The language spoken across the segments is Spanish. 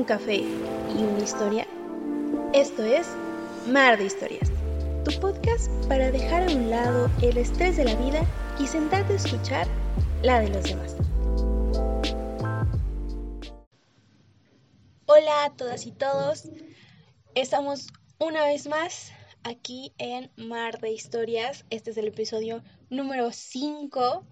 un café y una historia? Esto es Mar de Historias, tu podcast para dejar a un lado el estrés de la vida y sentarte a escuchar la de los demás. Hola a todas y todos, estamos una vez más aquí en Mar de Historias. Este es el episodio número 5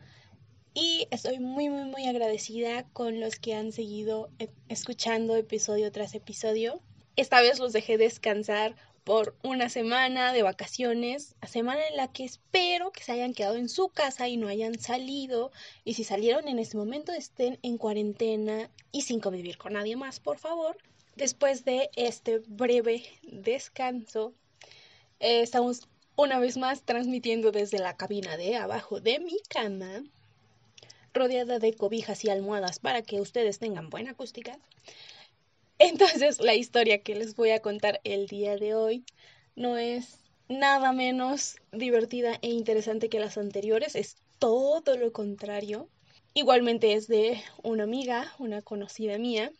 y estoy muy, muy, muy agradecida con los que han seguido e, escuchando episodio tras episodio. Esta vez los dejé descansar por una semana de vacaciones, semana en la que espero que se hayan quedado en su casa y no hayan salido. Y si salieron en este momento, estén en cuarentena y sin convivir con nadie más, por favor. Después de este breve descanso, eh, estamos una vez más transmitiendo desde la cabina de abajo de mi cama rodeada de cobijas y almohadas para que ustedes tengan buena acústica. Entonces, la historia que les voy a contar el día de hoy no es nada menos divertida e interesante que las anteriores, es todo lo contrario. Igualmente es de una amiga, una conocida mía.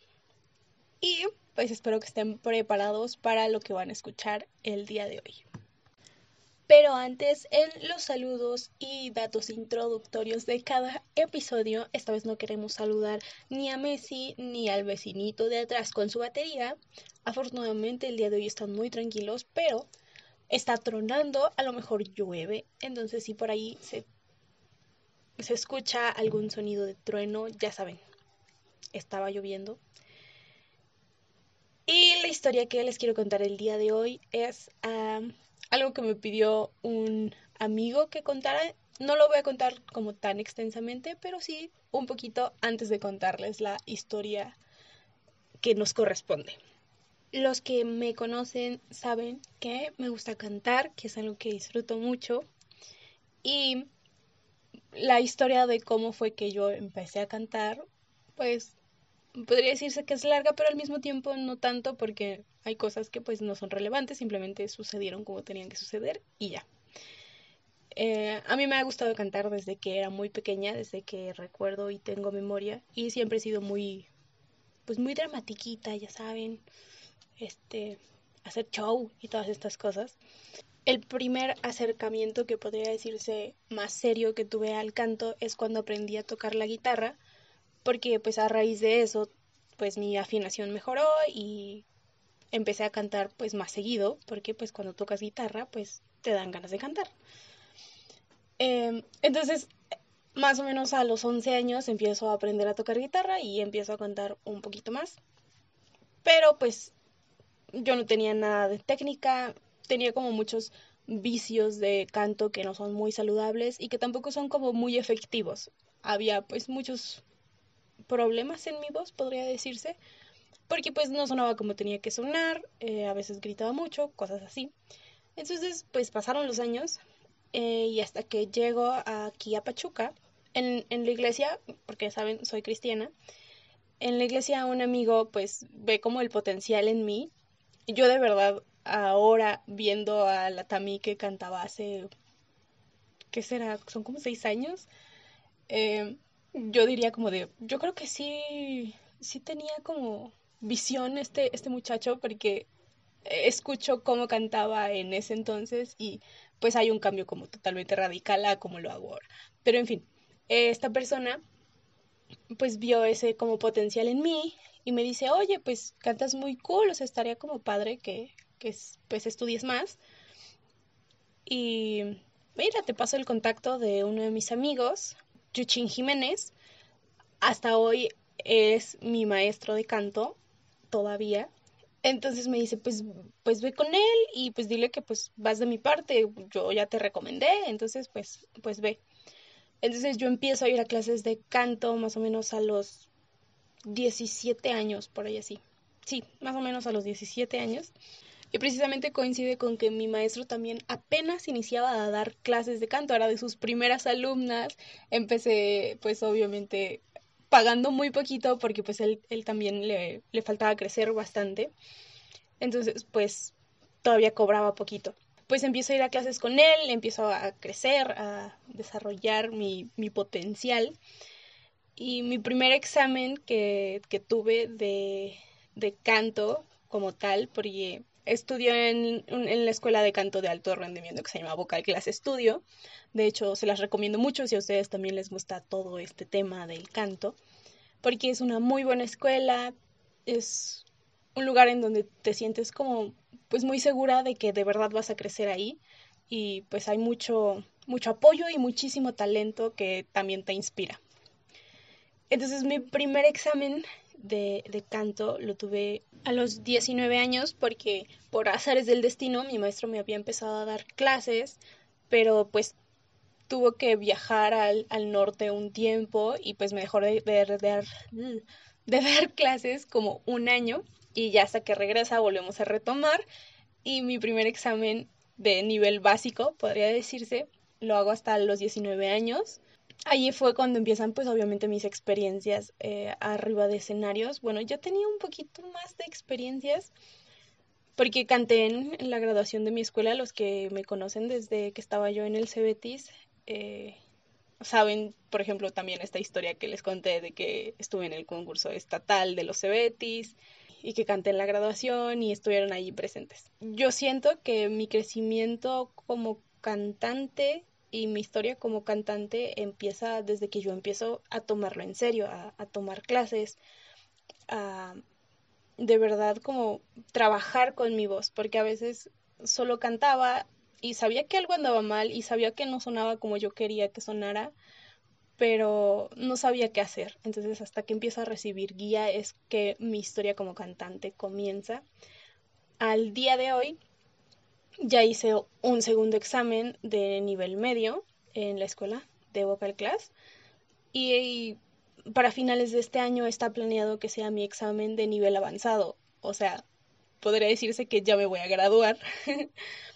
Y pues espero que estén preparados para lo que van a escuchar el día de hoy. Pero antes, en los saludos y datos introductorios de cada episodio, esta vez no queremos saludar ni a Messi ni al vecinito de atrás con su batería. Afortunadamente el día de hoy están muy tranquilos, pero está tronando, a lo mejor llueve, entonces si por ahí se, se escucha algún sonido de trueno, ya saben, estaba lloviendo. Y la historia que les quiero contar el día de hoy es algo que me pidió un amigo que contara. No lo voy a contar como tan extensamente, pero sí un poquito antes de contarles la historia que nos corresponde. Los que me conocen saben que me gusta cantar, que es algo que disfruto mucho. Y la historia de cómo fue que yo empecé a cantar, pues podría decirse que es larga, pero al mismo tiempo no tanto porque hay cosas que pues no son relevantes, simplemente sucedieron como tenían que suceder y ya. Eh, a mí me ha gustado cantar desde que era muy pequeña, desde que recuerdo y tengo memoria y siempre he sido muy, pues muy dramatiquita, ya saben, este, hacer show y todas estas cosas. El primer acercamiento que podría decirse más serio que tuve al canto es cuando aprendí a tocar la guitarra porque pues a raíz de eso pues mi afinación mejoró y empecé a cantar pues más seguido, porque pues cuando tocas guitarra pues te dan ganas de cantar. Em, entonces, más o menos a los 11 años empiezo a aprender a tocar guitarra y empiezo a cantar un poquito más. Pero pues yo no tenía nada de técnica, tenía como muchos vicios de canto que no son muy saludables y que tampoco son como muy efectivos. Había pues muchos problemas en mi voz, podría decirse, porque pues no sonaba como tenía que sonar, eh, a veces gritaba mucho, cosas así. Entonces, pues pasaron los años eh, y hasta que llego aquí a Pachuca, en, en la iglesia, porque saben, soy cristiana, en la iglesia un amigo pues ve como el potencial en mí. Yo de verdad ahora viendo a la Tami que cantaba hace, ¿qué será? Son como seis años. Eh, yo diría como de, yo creo que sí, sí tenía como visión este, este muchacho porque escucho cómo cantaba en ese entonces y pues hay un cambio como totalmente radical a cómo lo hago ahora. Pero en fin, esta persona pues vio ese como potencial en mí y me dice, oye, pues cantas muy cool, o sea, estaría como padre que, que pues estudies más. Y mira, te paso el contacto de uno de mis amigos, Yuchin Jiménez, hasta hoy es mi maestro de canto todavía. Entonces me dice, pues, pues ve con él y pues dile que pues vas de mi parte, yo ya te recomendé, entonces pues, pues ve. Entonces yo empiezo a ir a clases de canto más o menos a los 17 años, por ahí así. Sí, más o menos a los 17 años. Y precisamente coincide con que mi maestro también apenas iniciaba a dar clases de canto, era de sus primeras alumnas. Empecé, pues obviamente, pagando muy poquito porque pues él, él también le, le faltaba crecer bastante. Entonces, pues todavía cobraba poquito. Pues empiezo a ir a clases con él, empiezo a crecer, a desarrollar mi, mi potencial. Y mi primer examen que, que tuve de, de canto como tal, porque estudió en, en, la escuela de canto de alto rendimiento que se llama Vocal Class Studio. De hecho, se las recomiendo mucho si a ustedes también les gusta todo este tema del canto, porque es una muy buena escuela, es un lugar en donde te sientes como pues muy segura de que de verdad vas a crecer ahí y pues hay mucho mucho apoyo y muchísimo talento que también te inspira. Entonces mi primer examen de, de, canto lo tuve a los 19 años porque por azares del destino mi maestro me había empezado a dar clases, pero pues tuvo que viajar al, al norte un tiempo y pues me dejó de, de, de, de dar clases como un año y ya hasta que regresa volvemos a retomar y mi primer examen de nivel básico, podría decirse, lo hago hasta los 19 años. Allí fue cuando empiezan pues obviamente mis experiencias eh, arriba de escenarios. Bueno, yo tenía un poquito más de experiencias porque canté en, la graduación de mi escuela, los que me conocen desde que estaba yo en el Cebetis, eh, saben, por ejemplo, también esta historia que les conté de que estuve en el concurso estatal de los Cebetis y que canté en la graduación y estuvieron allí presentes. Yo siento que mi crecimiento como cantante y mi historia como cantante empieza desde que yo empiezo a tomarlo en serio, a, tomar clases, a de verdad como trabajar con mi voz, porque a veces solo cantaba y sabía que algo andaba mal y sabía que no sonaba como yo quería que sonara, pero no sabía qué hacer. Entonces hasta que empiezo a recibir guía es que mi historia como cantante comienza. Al día de hoy ya hice un segundo examen de nivel medio en la escuela de vocal class y para finales de este año está planeado que sea mi examen de nivel avanzado. O sea, podría decirse que ya me voy a graduar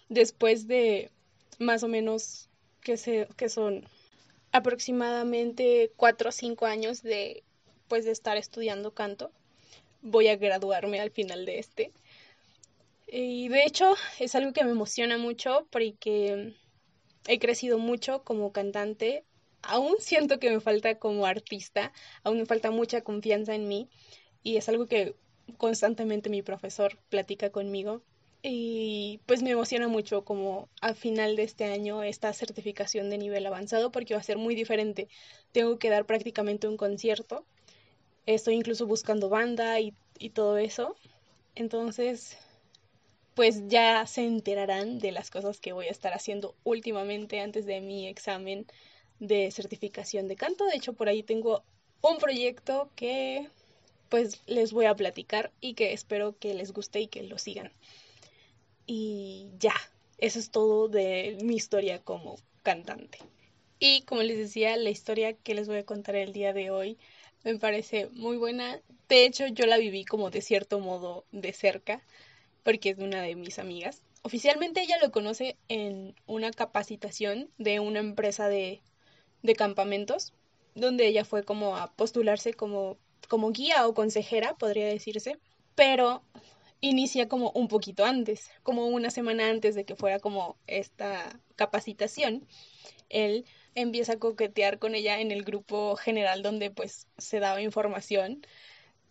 después de más o menos que, se, que son aproximadamente cuatro o cinco años de pues de estar estudiando canto. Voy a graduarme al final de este. Y de hecho es algo que me emociona mucho porque he crecido mucho como cantante. Aún siento que me falta como artista, aún me falta mucha confianza en mí y es algo que constantemente mi profesor platica conmigo y pues me emociona mucho como a final de este año esta certificación de nivel avanzado porque va a ser muy diferente. Tengo que dar prácticamente un concierto. Estoy incluso buscando banda y, y todo eso. Entonces, pues ya se enterarán de las cosas que voy a estar haciendo últimamente antes de mi examen de certificación de canto. De hecho, por ahí tengo un proyecto que pues les voy a platicar y que espero que les guste y que lo sigan. Y ya, eso es todo de mi historia como cantante. Y como les decía, la historia que les voy a contar el día de hoy me parece muy buena. De hecho, yo la viví como de cierto modo de cerca, porque es una de mis amigas. Oficialmente ella lo conoce en una capacitación de una empresa de, de campamentos, donde ella fue como a postularse como, como guía o consejera, podría decirse. Pero inicia como un poquito antes, como una semana antes de que fuera como esta capacitación, él empieza a coquetear con ella en el grupo general donde pues se daba información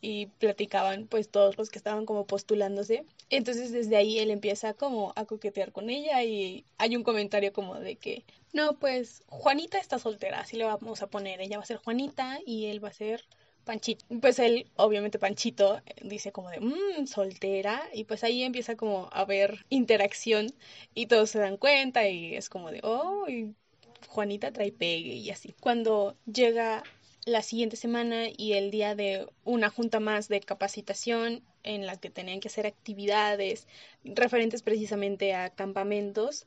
y platicaban pues todos los que estaban como postulándose. Entonces desde ahí él empieza como a coquetear con ella y hay un comentario como de que no, pues Juanita está soltera, así le vamos a poner, ella va a ser Juanita y él va a ser Panchito, pues él, obviamente Panchito, dice como de, mmm, soltera, y pues ahí empieza como a haber interacción y todos se dan cuenta y es como de, oh, y Juanita trae pegue y así. Cuando llega la siguiente semana y el día de una junta más de capacitación en la que tenían que hacer actividades referentes precisamente a campamentos,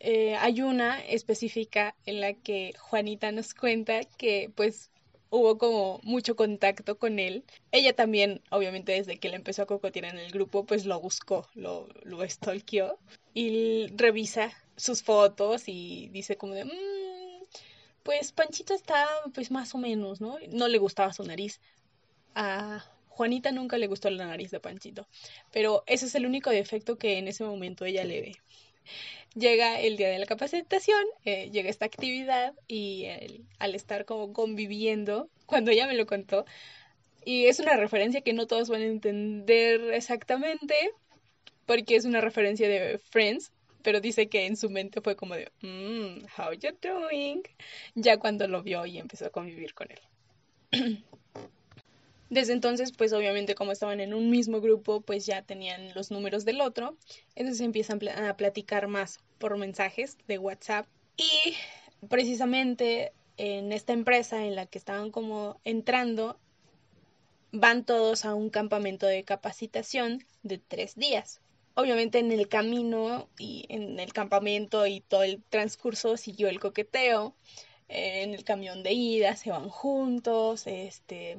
eh, hay una específica en la que Juanita nos cuenta que pues hubo como mucho contacto con él. Ella también, obviamente desde que le empezó a cocotear en el grupo, pues lo buscó, lo, lo y revisa sus fotos y dice como de, mmm, pues Panchito está pues más o menos, ¿no? No le gustaba su nariz. A Juanita nunca le gustó la nariz de Panchito, pero ese es el único defecto que en ese momento ella le ve llega el día de la capacitación, eh, llega esta actividad y al estar como conviviendo, cuando ella me lo contó, Y es una referencia que no todos van a entender exactamente, porque es una referencia de Friends, pero dice que en su mente fue como de, mmm, how you doing? Ya cuando lo vio y empezó a convivir con él. Desde entonces, pues obviamente como estaban en un mismo grupo, pues ya tenían los números del otro, entonces empiezan a platicar más por mensajes de WhatsApp y precisamente en esta empresa en la que estaban como entrando, van todos a un campamento de capacitación de tres días. Obviamente en el camino y en el campamento y todo el transcurso siguió el coqueteo. En el camión de ida se van juntos, este,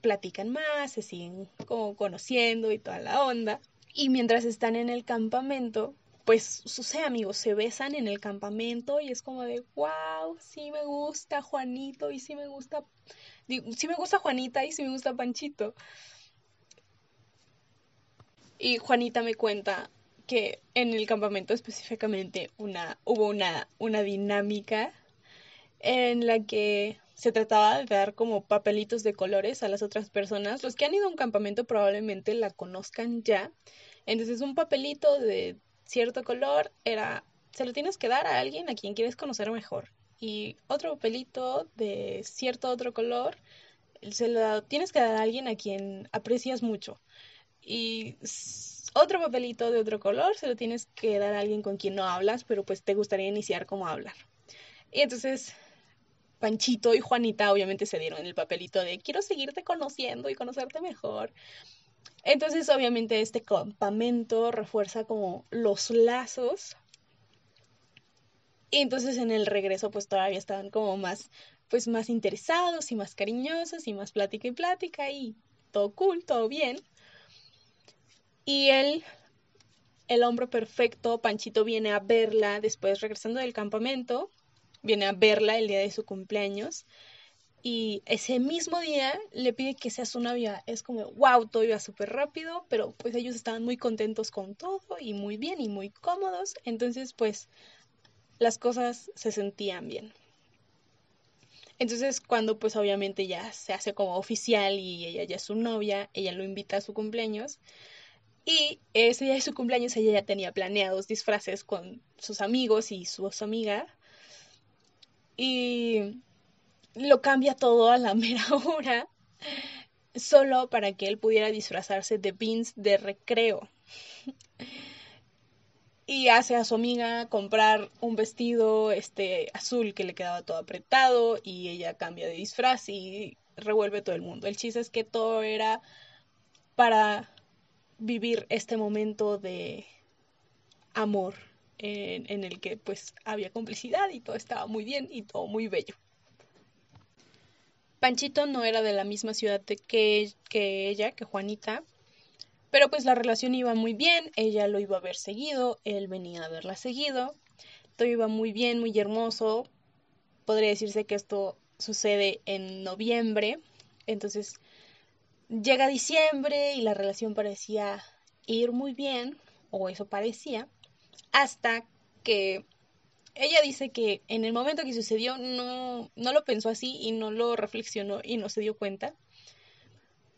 platican más, se siguen como conociendo y toda la onda. Y mientras están en el campamento, pues sucede, amigos, se besan en el campamento y es como de, wow, sí me gusta Juanito y sí me gusta sí me gusta Juanita y sí me gusta Panchito. Y Juanita me cuenta que en el campamento específicamente una, hubo una, una dinámica en la que se trataba de dar como papelitos de colores a las otras personas. Los que han ido a un campamento probablemente la conozcan ya. Entonces un papelito de cierto color era, se lo tienes que dar a alguien a quien quieres conocer mejor y otro papelito de cierto otro color se lo tienes que dar a alguien a quien aprecias mucho. Y otro papelito de otro color se lo tienes que dar a alguien con quien no hablas, pero pues te gustaría iniciar como hablar. Y entonces Panchito y Juanita obviamente se dieron el papelito de quiero seguirte conociendo y conocerte mejor. Entonces obviamente este campamento refuerza como los lazos y entonces en el regreso pues todavía estaban como más, pues más interesados y más cariñosos y más plática y plática y todo cool, todo bien. Y él, el hombre perfecto, Panchito viene a verla después regresando del campamento, viene a verla el día de su cumpleaños y ese mismo día le pide que sea su novia. Es como, wow, todo iba súper rápido, pero pues ellos estaban muy contentos con todo y muy bien y muy cómodos. Entonces, pues las cosas se sentían bien. Entonces, cuando pues obviamente ya se hace como oficial y ella ya es su novia, ella lo invita a su cumpleaños. Y ese día de su cumpleaños ella ya tenía planeados disfraces con sus amigos y su amiga. Y lo cambia todo a la mera hora, solo para que él pudiera disfrazarse de Beans de recreo y hace a su amiga comprar un vestido este azul que le quedaba todo apretado y ella cambia de disfraz y revuelve todo el mundo. El chiste es que todo era para vivir este momento de amor en, el que pues había complicidad y todo estaba muy bien y todo muy bello. Panchito no era de la misma ciudad que, que ella, que Juanita, pero pues la relación iba muy bien, ella lo iba a ver seguido, él venía a verla seguido, todo iba muy bien, muy hermoso. Podría decirse que esto sucede en noviembre, entonces llega diciembre y la relación parecía ir muy bien, o eso parecía, hasta que ella dice que en el momento que sucedió no, no lo pensó así y no lo reflexionó y no se dio cuenta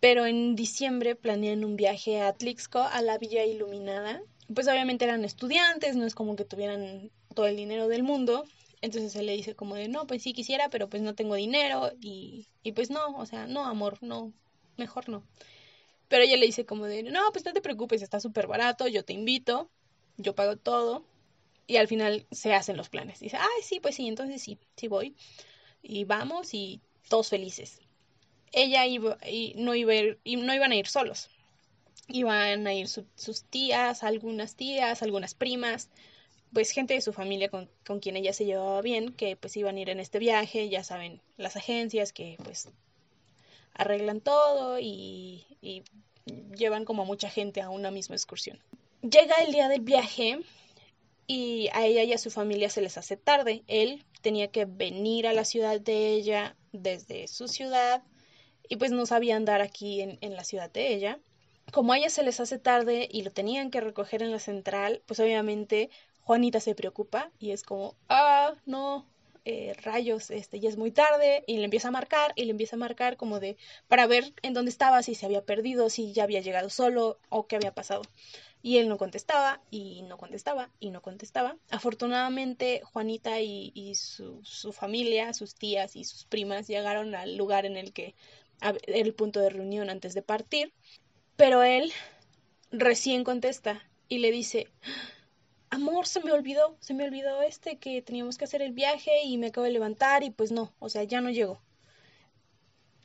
pero en diciembre planean un viaje a Atlixco, a la Villa Iluminada. Pues obviamente eran estudiantes, no es como que tuvieran todo el dinero del mundo. Entonces él le dice como de, no, pues sí quisiera, pero pues no tengo dinero y, y pues no, o sea, no, amor, no, mejor no. Pero ella le dice como de, no, pues no te preocupes, está súper barato, yo te invito, yo pago todo. Y al final se hacen los planes. Dice, ay, sí, pues sí, entonces sí, sí voy. Y vamos y todos felices ella iba, y no, iba y no iban a ir solos. Iban a ir sus tías, algunas tías, algunas primas, pues gente de su familia con, con, quien ella se llevaba bien, que pues iban a ir en este viaje, ya saben, las agencias que pues arreglan todo y, llevan como mucha gente a una misma excursión. Llega el día del viaje y a ella y a su familia se les hace tarde. Él tenía que venir a la ciudad de ella desde su ciudad y pues no sabía andar aquí en, en la ciudad de ella. Como a ella se les hace tarde y lo tenían que recoger en la central, pues obviamente Juanita se preocupa y es como, ah, no, eh, rayos, este, ya es muy tarde, y le empieza a marcar, y le empieza a marcar como de, para ver en dónde estaba, si se había perdido, si ya había llegado solo, o qué había pasado. Y él no contestaba, y no contestaba, y no contestaba. Afortunadamente, Juanita y, su, su familia, sus tías y sus primas llegaron al lugar en el que era el punto de reunión antes de partir, pero él recién contesta y le dice, amor, se me olvidó, se me olvidó este que teníamos que hacer el viaje y me acabo de levantar y pues no, o sea, ya no llegó.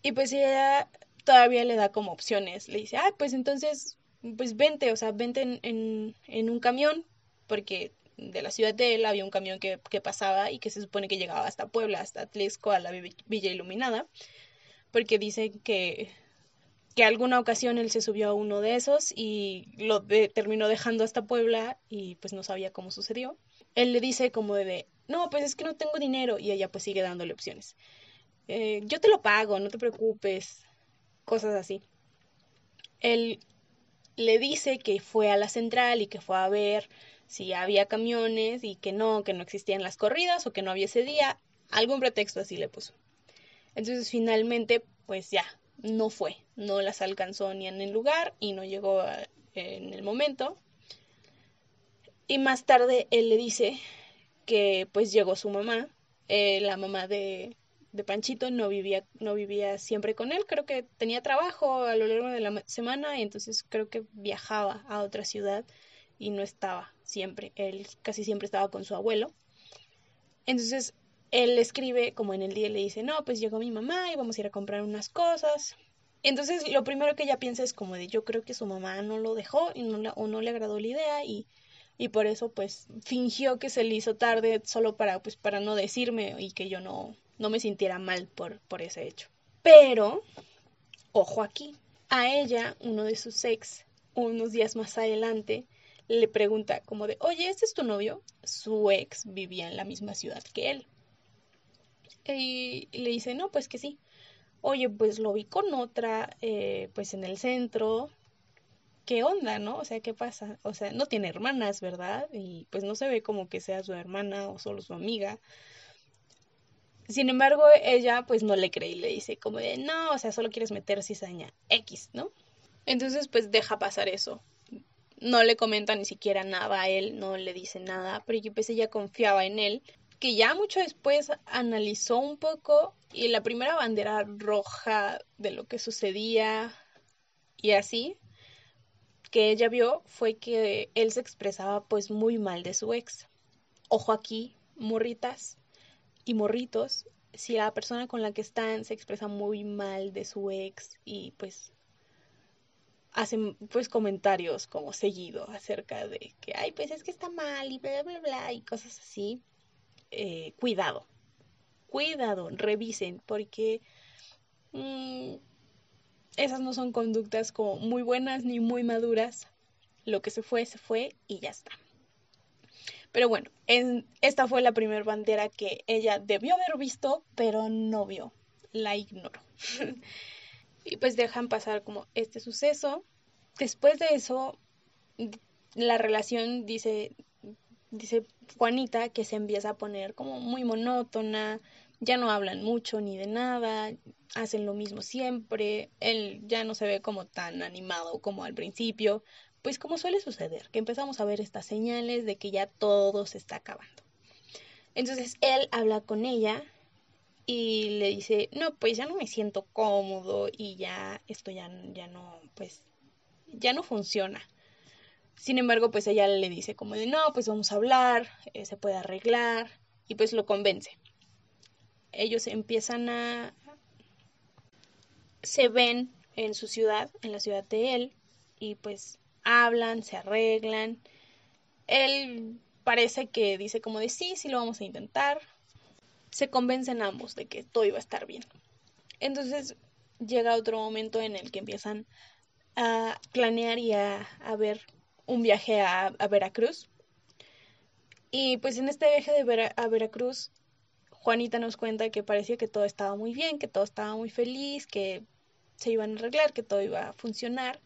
Y pues ella todavía le da como opciones, le dice, ah, pues entonces pues vente, o sea, vente en, un camión, porque de la ciudad de él había un camión que, que, pasaba y que se supone que llegaba hasta Puebla, hasta Tlexco, a la Villa Iluminada, porque dicen que, que alguna ocasión él se subió a uno de esos y lo terminó dejando hasta Puebla y pues no sabía cómo sucedió. Él le dice como de, no, pues es que no tengo dinero y ella pues sigue dándole opciones. Eh, yo te lo pago, no te preocupes, cosas así. Él le dice que fue a la central y que fue a ver si había camiones y que no, que no existían las corridas o que no había ese día. Algún pretexto así le puso. Entonces finalmente, pues ya, no fue, no las alcanzó ni en el lugar y no llegó en el momento. Y más tarde él le dice que pues llegó su mamá, eh, la mamá de, de Panchito no vivía, no vivía siempre con él, creo que tenía trabajo a lo largo de la semana y entonces creo que viajaba a otra ciudad y no estaba siempre, él casi siempre estaba con su abuelo. Entonces él escribe como en el día le dice, no, pues llegó mi mamá y vamos a ir a comprar unas cosas. Entonces lo primero que ella piensa es como de yo creo que su mamá no lo dejó y no o no le agradó la idea y, y por eso pues fingió que se le hizo tarde solo para pues para no decirme y que yo no, no me sintiera mal por, por ese hecho. Pero, ojo aquí, a ella, uno de sus ex, unos días más adelante, le pregunta como de, oye, ¿este es tu novio? Su ex vivía en la misma ciudad que él. Y le dice, no, pues que sí. Oye, pues lo vi con otra, eh, pues en el centro. ¿Qué onda, no? O sea, ¿qué pasa? O sea, no tiene hermanas, ¿verdad? Y pues no se ve como que sea su hermana o solo su amiga. Sin embargo, ella pues no le cree y le dice como de, no, o sea, solo quieres meter cizaña X, ¿no? Entonces pues deja pasar eso. No le comenta ni siquiera nada a él, no le dice nada, pero pues ella confiaba en él, que ya mucho después analizó un poco y la primera bandera roja de lo que sucedía y así que ella vio fue que él se expresaba pues muy mal de su ex. Ojo aquí, morritas, y morritos, si la persona con la que están se expresa muy mal de su ex y pues hacen pues comentarios como seguido acerca de que, ay, pues es que está mal y bla, bla, bla y cosas así, eh, cuidado, cuidado, revisen porque mm, esas no son conductas como muy buenas ni muy maduras. Lo que se fue, se fue y ya está. Pero bueno, esta fue la primera bandera que ella debió haber visto, pero no vio. La ignoró. y pues dejan pasar como este suceso. Después de eso, la relación dice, dice Juanita que se empieza a poner como muy monótona, ya no hablan mucho ni de nada, hacen lo mismo siempre, él ya no se ve como tan animado como al principio, pues como suele suceder, que empezamos a ver estas señales de que ya todo se está acabando. Entonces él habla con ella y le dice, no, pues ya no me siento cómodo y ya esto ya, ya no, pues ya no funciona. Sin embargo, pues ella le dice como de, no, pues vamos a hablar, eh, se puede arreglar y pues lo convence. Ellos empiezan a... se ven en su ciudad, en la ciudad de él, y pues hablan, se arreglan. Él parece que dice como de sí, sí lo vamos a intentar. Se convencen ambos de que todo iba a estar bien. Entonces llega otro momento en el que empiezan a planear y a, ver un viaje a, Veracruz. Y pues en este viaje de a Veracruz, Juanita nos cuenta que parecía que todo estaba muy bien, que todo estaba muy feliz, que se iban a arreglar, que todo iba a funcionar.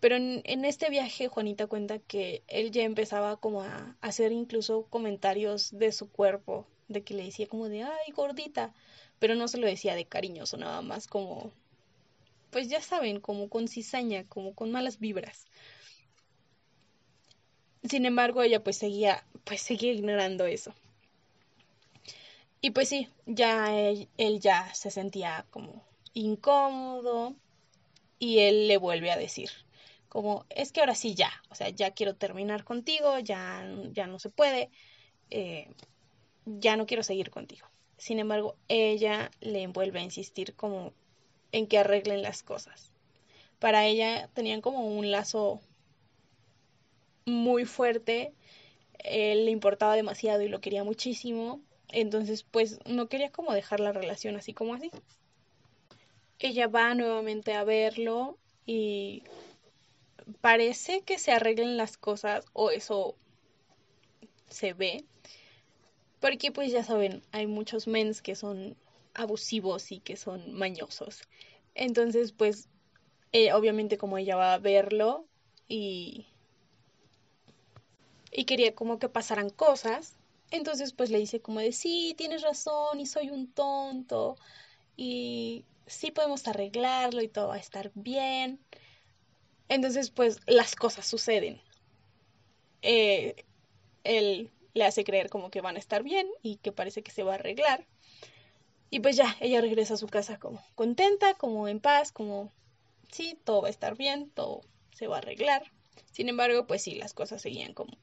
Pero en, este viaje Juanita cuenta que él ya empezaba como a hacer incluso comentarios de su cuerpo de que le decía como de, ay, gordita, pero no se lo decía de cariñoso, nada más como, pues ya saben, como con cizaña, como con malas vibras. Sin embargo, ella pues seguía, pues seguía ignorando eso. Y pues sí, ya él, ya se sentía como incómodo y él le vuelve a decir, como, es que ahora sí ya, o sea, ya quiero terminar contigo, ya, ya no se puede, eh, ya no quiero seguir contigo. Sin embargo, ella le vuelve a insistir como en que arreglen las cosas. Para ella tenían como un lazo muy fuerte, él le importaba demasiado y lo quería muchísimo, entonces pues no quería como dejar la relación así como así. Ella va nuevamente a verlo y parece que se arreglen las cosas o eso se ve. Porque pues ya saben, hay muchos mens que son abusivos y que son mañosos. Entonces pues eh, obviamente como ella va a verlo y y quería como que pasaran cosas, entonces pues le dice como de sí, tienes razón y soy un tonto y sí podemos arreglarlo y todo va a estar bien. Entonces, pues las cosas suceden. Eh, él le hace creer como que van a estar bien y que parece que se va a arreglar. Y pues ya, ella regresa a su casa como contenta, como en paz, como sí, todo va a estar bien, todo se va a arreglar. Sin embargo, pues sí, las cosas seguían como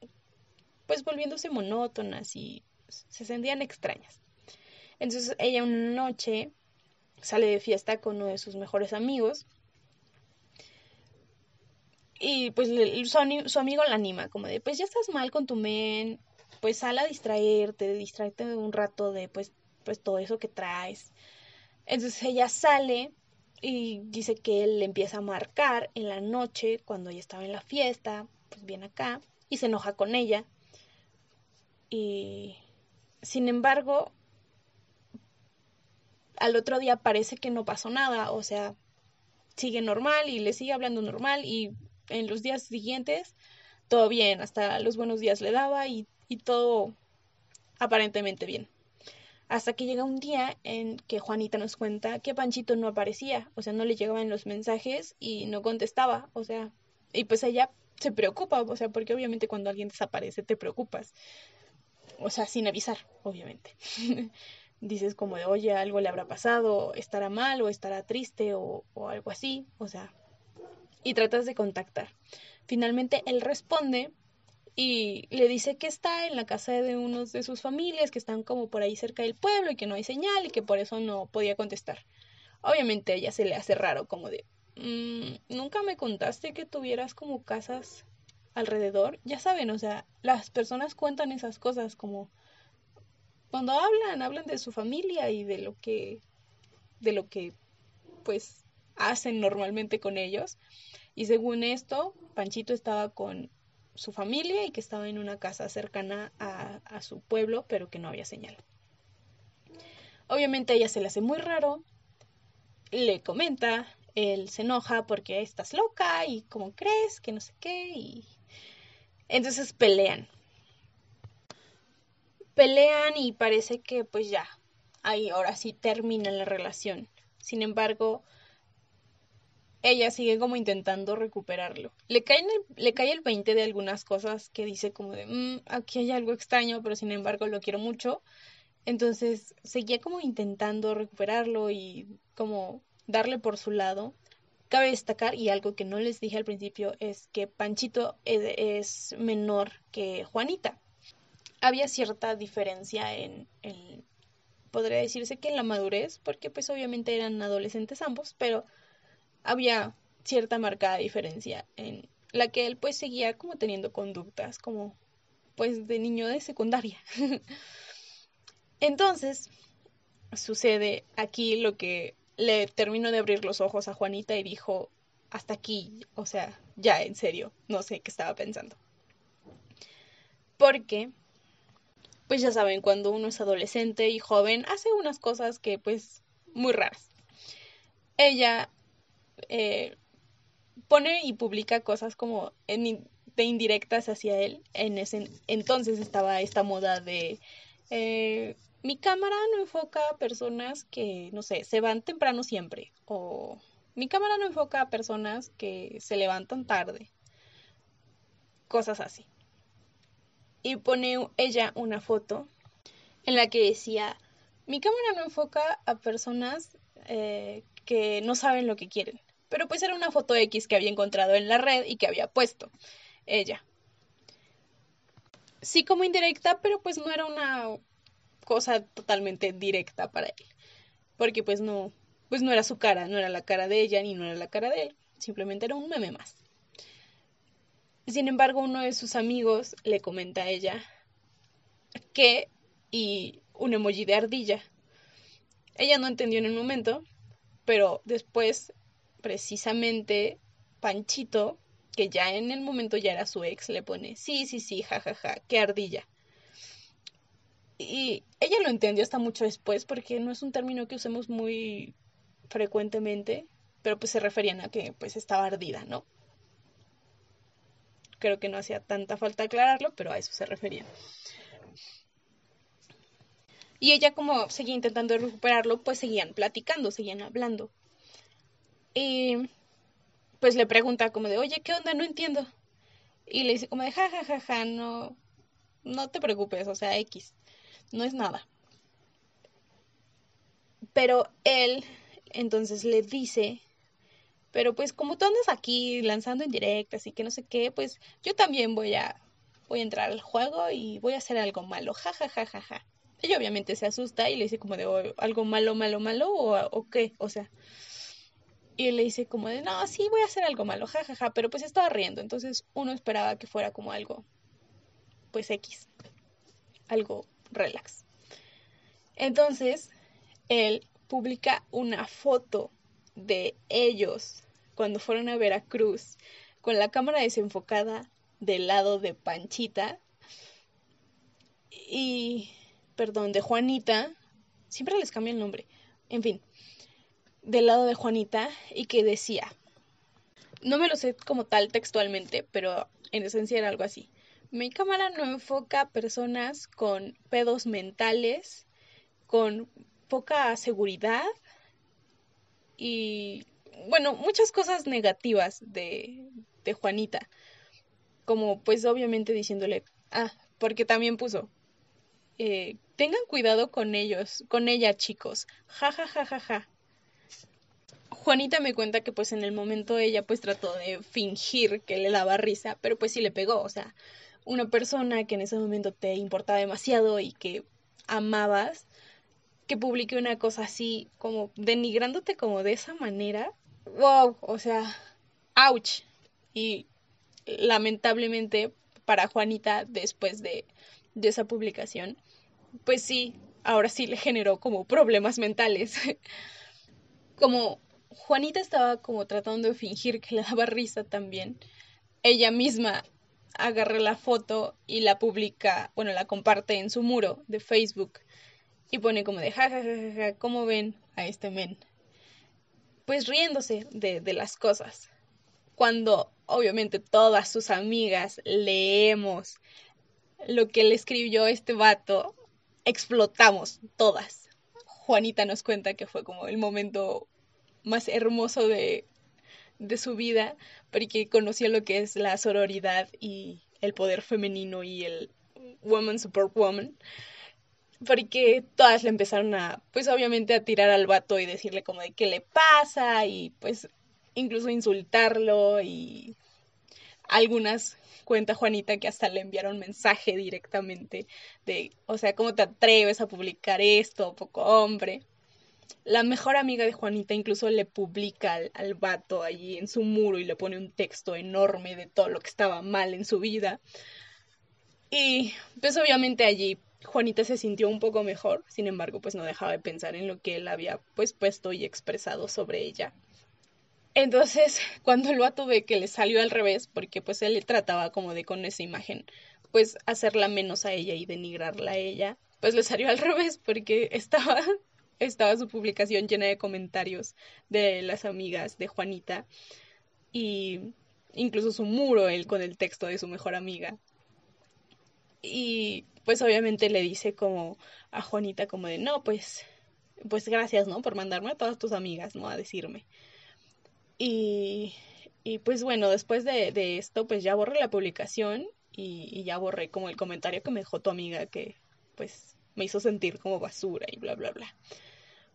pues volviéndose monótonas y se sentían extrañas. Entonces ella una noche sale de fiesta con uno de sus mejores amigos y pues su, amigo la anima, como de, pues ya estás mal con tu men, pues sal a distraerte, distraerte un rato de pues, pues todo eso que traes. Entonces ella sale y dice que él le empieza a marcar en la noche cuando ella estaba en la fiesta, pues viene acá y se enoja con ella. Y sin embargo, al otro día parece que no pasó nada, o sea, sigue normal y le sigue hablando normal y en los días siguientes todo bien, hasta los buenos días le daba y, y todo aparentemente bien. Hasta que llega un día en que Juanita nos cuenta que Panchito no aparecía, o sea, no le llegaban los mensajes y no contestaba, o sea, y pues ella se preocupa, o sea, porque obviamente cuando alguien desaparece te preocupas, o sea, sin avisar, obviamente. Dices como de, oye, algo le habrá pasado, estará mal o estará triste o, o algo así, o sea, y tratas de contactar. Finalmente él responde y le dice que está en la casa de unos de sus familias que están como por ahí cerca del pueblo y que no hay señal y que por eso no podía contestar. Obviamente a ella se le hace raro como de, mm, nunca me contaste que tuvieras como casas alrededor. Ya saben, o sea, las personas cuentan esas cosas como cuando hablan, hablan de su familia y de lo que, de lo que, pues, hacen normalmente con ellos. Y según esto, Panchito estaba con su familia y que estaba en una casa cercana a, a su pueblo, pero que no había señal. Obviamente ella se le hace muy raro, le comenta, él se enoja porque estás loca y cómo crees, que no sé qué, y entonces pelean. Pelean y parece que pues ya, ahí ahora sí termina la relación. Sin embargo, ella sigue como intentando recuperarlo. Le cae, el, le cae el 20 de algunas cosas que dice como de, mm, aquí hay algo extraño, pero sin embargo lo quiero mucho. Entonces seguía como intentando recuperarlo y como darle por su lado. Cabe destacar, y algo que no les dije al principio, es que Panchito es, menor que Juanita. Había cierta diferencia en, en, podría decirse que en la madurez, porque pues obviamente eran adolescentes ambos, pero había cierta marcada diferencia en la que él pues seguía como teniendo conductas como pues de niño de secundaria. Entonces, sucede aquí lo que le terminó de abrir los ojos a Juanita y dijo, hasta aquí, o sea, ya en serio, no sé qué estaba pensando. Porque, pues ya saben, cuando uno es adolescente y joven, hace unas cosas que pues muy raras. Ella eh, pone y publica cosas como de indirectas hacia él. En ese entonces estaba esta moda de eh, mi cámara no enfoca a personas que, no sé, se van temprano siempre. O mi cámara no enfoca a personas que se levantan tarde. Cosas así. Y pone ella una foto en la que decía, mi cámara no enfoca a personas eh, que no saben lo que quieren. Pero pues era una foto X que había encontrado en la red y que había puesto ella. Sí como indirecta, pero pues no era una cosa totalmente directa para él. Porque pues no, pues no era su cara, no era la cara de ella ni no era la cara de él. Simplemente era un meme más. Sin embargo, uno de sus amigos le comenta a ella que y un emoji de ardilla. Ella no entendió en el momento, pero después, precisamente, Panchito, que ya en el momento ya era su ex, le pone, sí, sí, sí, jajaja, ja, ja, qué ardilla. Y ella lo entendió hasta mucho después porque no es un término que usemos muy frecuentemente, pero pues se referían a que pues estaba ardida, ¿no? Creo que no hacía tanta falta aclararlo, pero a eso se referían. Y ella como seguía intentando recuperarlo, pues seguían platicando, seguían hablando. Y pues le pregunta como de, oye, ¿qué onda? No entiendo. Y le dice como de, ja, ja, ja, ja, no, no te preocupes, o sea, X, no es nada. Pero él entonces le dice, pero pues como tú andas aquí lanzando en directo, así que no sé qué, pues yo también voy a, voy a entrar al juego y voy a hacer algo malo, ja, ja, ja, ja, ja. Ella obviamente se asusta y le dice como de oh, algo malo, malo, malo o, o qué, o sea. Y él le dice como de, no, sí, voy a hacer algo malo, jajaja, ja, ja, pero pues estaba riendo, entonces uno esperaba que fuera como algo, pues X, algo relax. Entonces, él publica una foto de ellos cuando fueron a Veracruz con la cámara desenfocada del lado de Panchita y perdón, de Juanita, siempre les cambia el nombre, en fin, del lado de Juanita y que decía, no me lo sé como tal textualmente, pero en esencia era algo así. Mi cámara no enfoca personas con pedos mentales, con poca seguridad y, bueno, muchas cosas negativas de, de Juanita. Como pues obviamente diciéndole, ah, porque también puso, eh, tengan cuidado con ellos, con ella, chicos. Ja, ja, ja, ja, ja. Juanita me cuenta que pues en el momento ella pues trató de fingir que le daba risa, pero pues sí le pegó, o sea, una persona que en ese momento te importaba demasiado y que amabas, que publique una cosa así como denigrándote como de esa manera, wow, o sea, ouch. Y lamentablemente para Juanita después de de esa publicación, pues sí, ahora sí le generó como problemas mentales. como Juanita estaba como tratando de fingir que le daba risa también, ella misma agarra la foto y la publica, bueno, la comparte en su muro de Facebook y pone como de jajajaja, ¿cómo ven a este men? Pues riéndose de, de las cosas. Cuando obviamente todas sus amigas leemos lo que le escribió este vato, explotamos todas. Juanita nos cuenta que fue como el momento más hermoso de, de su vida, porque conoció lo que es la sororidad y el poder femenino y el woman support woman. Porque todas le empezaron a, pues obviamente a tirar al vato y decirle como de qué le pasa y pues incluso insultarlo y algunas cuenta Juanita que hasta le enviaron mensaje directamente de, o sea, ¿cómo te atreves a publicar esto, poco hombre? La mejor amiga de Juanita incluso le publica al, al vato allí en su muro y le pone un texto enorme de todo lo que estaba mal en su vida. Y pues obviamente allí Juanita se sintió un poco mejor, sin embargo pues no dejaba de pensar en lo que él había pues puesto y expresado sobre ella. Entonces, cuando el vato ve que le salió al revés, porque pues él le trataba como de con esa imagen, pues hacerla menos a ella y denigrarla a ella, pues le salió al revés porque estaba, estaba su publicación llena de comentarios de las amigas de Juanita y incluso su muro él con el texto de su mejor amiga. Y pues obviamente le dice como a Juanita como de, no, pues, pues gracias, ¿no? Por mandarme a todas tus amigas, ¿no? A decirme. Y, y pues bueno, después de, esto, pues ya borré la publicación y, y ya borré como el comentario que me dejó tu amiga que pues me hizo sentir como basura y bla, bla, bla.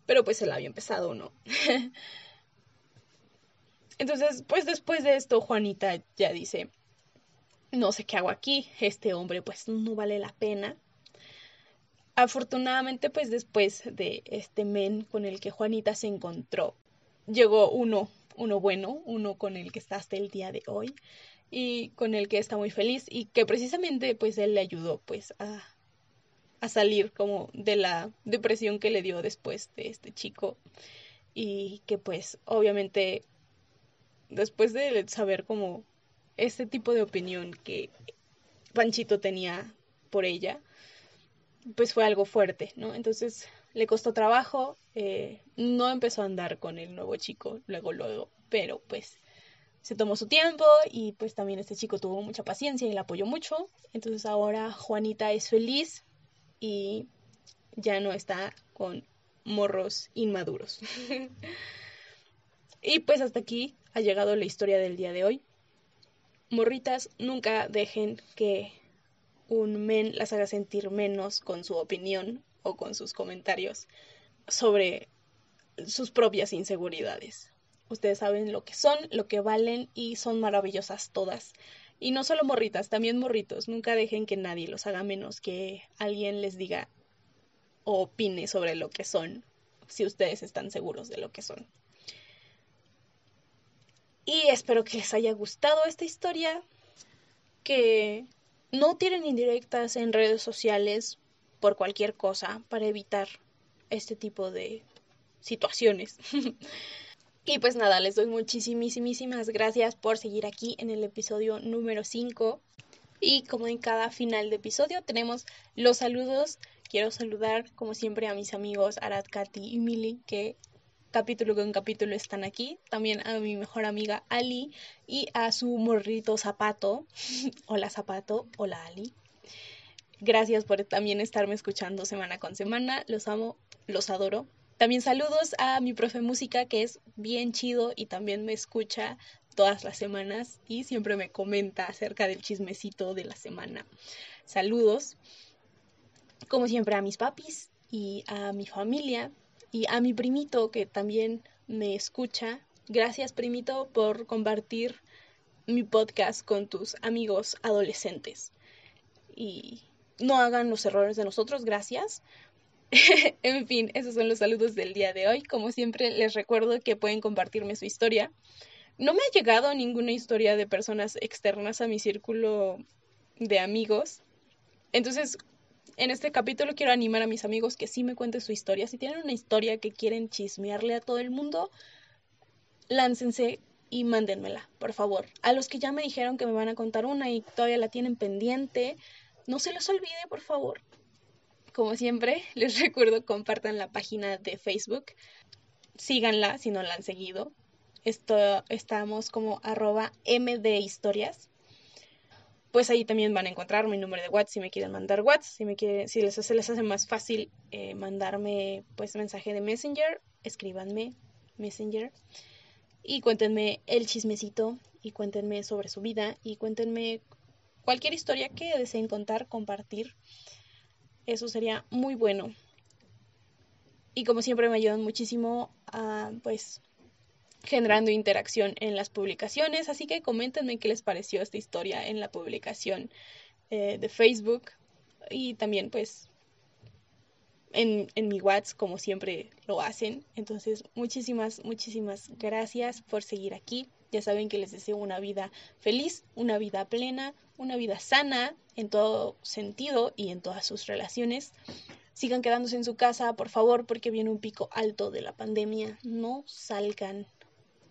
Pero pues él había empezado, ¿no? Entonces, pues después de esto, Juanita ya dice, no sé qué hago aquí, este hombre pues no vale la pena. Afortunadamente, pues después de este men con el que Juanita se encontró, llegó uno, uno bueno, uno con el que está hasta el día de hoy y con el que está muy feliz y que precisamente pues él le ayudó pues a, a salir como de la depresión que le dio después de este chico y que pues obviamente después de saber como este tipo de opinión que Panchito tenía por ella, pues fue algo fuerte, ¿no? Entonces le costó trabajo, eh, no empezó a andar con el nuevo chico luego, luego, pero pues se tomó su tiempo y pues también este chico tuvo mucha paciencia y le apoyó mucho. Entonces ahora Juanita es feliz y ya no está con morros inmaduros. y pues hasta aquí ha llegado la historia del día de hoy. Morritas, nunca dejen que un men las haga sentir menos con su opinión o con sus comentarios sobre sus propias inseguridades. Ustedes saben lo que son, lo que valen y son maravillosas todas. Y no solo morritas, también morritos. Nunca dejen que nadie los haga menos, que alguien les diga o opine sobre lo que son, si ustedes están seguros de lo que son. Y espero que les haya gustado esta historia, que no tienen indirectas en redes sociales por cualquier cosa para evitar este tipo de situaciones. y pues nada, les doy muchísimas gracias por seguir aquí en el episodio número 5. Y como en cada final de episodio tenemos los saludos. Quiero saludar como siempre a mis amigos Arad, Katy y Mili que capítulo con capítulo están aquí. También a mi mejor amiga Ali y a su morrito Zapato. hola Zapato, hola Ali. Gracias por también estarme escuchando semana con semana. Los amo, los adoro. También saludos a mi profe música que es bien chido y también me escucha todas las semanas y siempre me comenta acerca del chismecito de la semana. Saludos. Como siempre a mis papis y a mi familia y a mi primito que también me escucha. Gracias primito por compartir mi podcast con tus amigos adolescentes. Y no hagan los errores de nosotros, gracias. en fin, esos son los saludos del día de hoy. Como siempre, les recuerdo que pueden compartirme su historia. No me ha llegado ninguna historia de personas externas a mi círculo de amigos. Entonces, en este capítulo quiero animar a mis amigos que sí me cuenten su historia. Si tienen una historia que quieren chismearle a todo el mundo, láncense y mándenmela, por favor. A los que ya me dijeron que me van a contar una y todavía la tienen pendiente, no se les olvide, por favor. Como siempre, les recuerdo compartan la página de Facebook. Síganla si no la han seguido. Esto, estamos como arroba mdhistorias pues ahí también van a encontrar mi número de WhatsApp si me quieren mandar WhatsApp, si, me quieren, si les, hace, les hace más fácil eh, mandarme pues mensaje de Messenger, escríbanme Messenger y cuéntenme el chismecito y cuéntenme sobre su vida y cuéntenme cualquier historia que deseen contar, compartir. Eso sería muy bueno. Y como siempre me ayudan muchísimo a pues generando interacción en las publicaciones. Así que coméntenme qué les pareció esta historia en la publicación eh, de Facebook y también pues en, en mi WhatsApp como siempre lo hacen. Entonces muchísimas, muchísimas gracias por seguir aquí. Ya saben que les deseo una vida feliz, una vida plena, una vida sana en todo sentido y en todas sus relaciones. Sigan quedándose en su casa, por favor, porque viene un pico alto de la pandemia. No salgan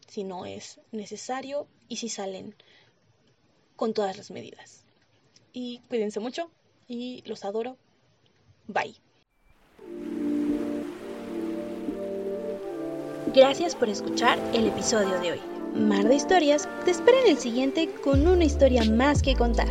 si no es necesario y si salen con todas las medidas. Y cuídense mucho y los adoro. Bye. Gracias por escuchar el episodio de hoy. Mar de Historias te espera en el siguiente con una historia más que contar.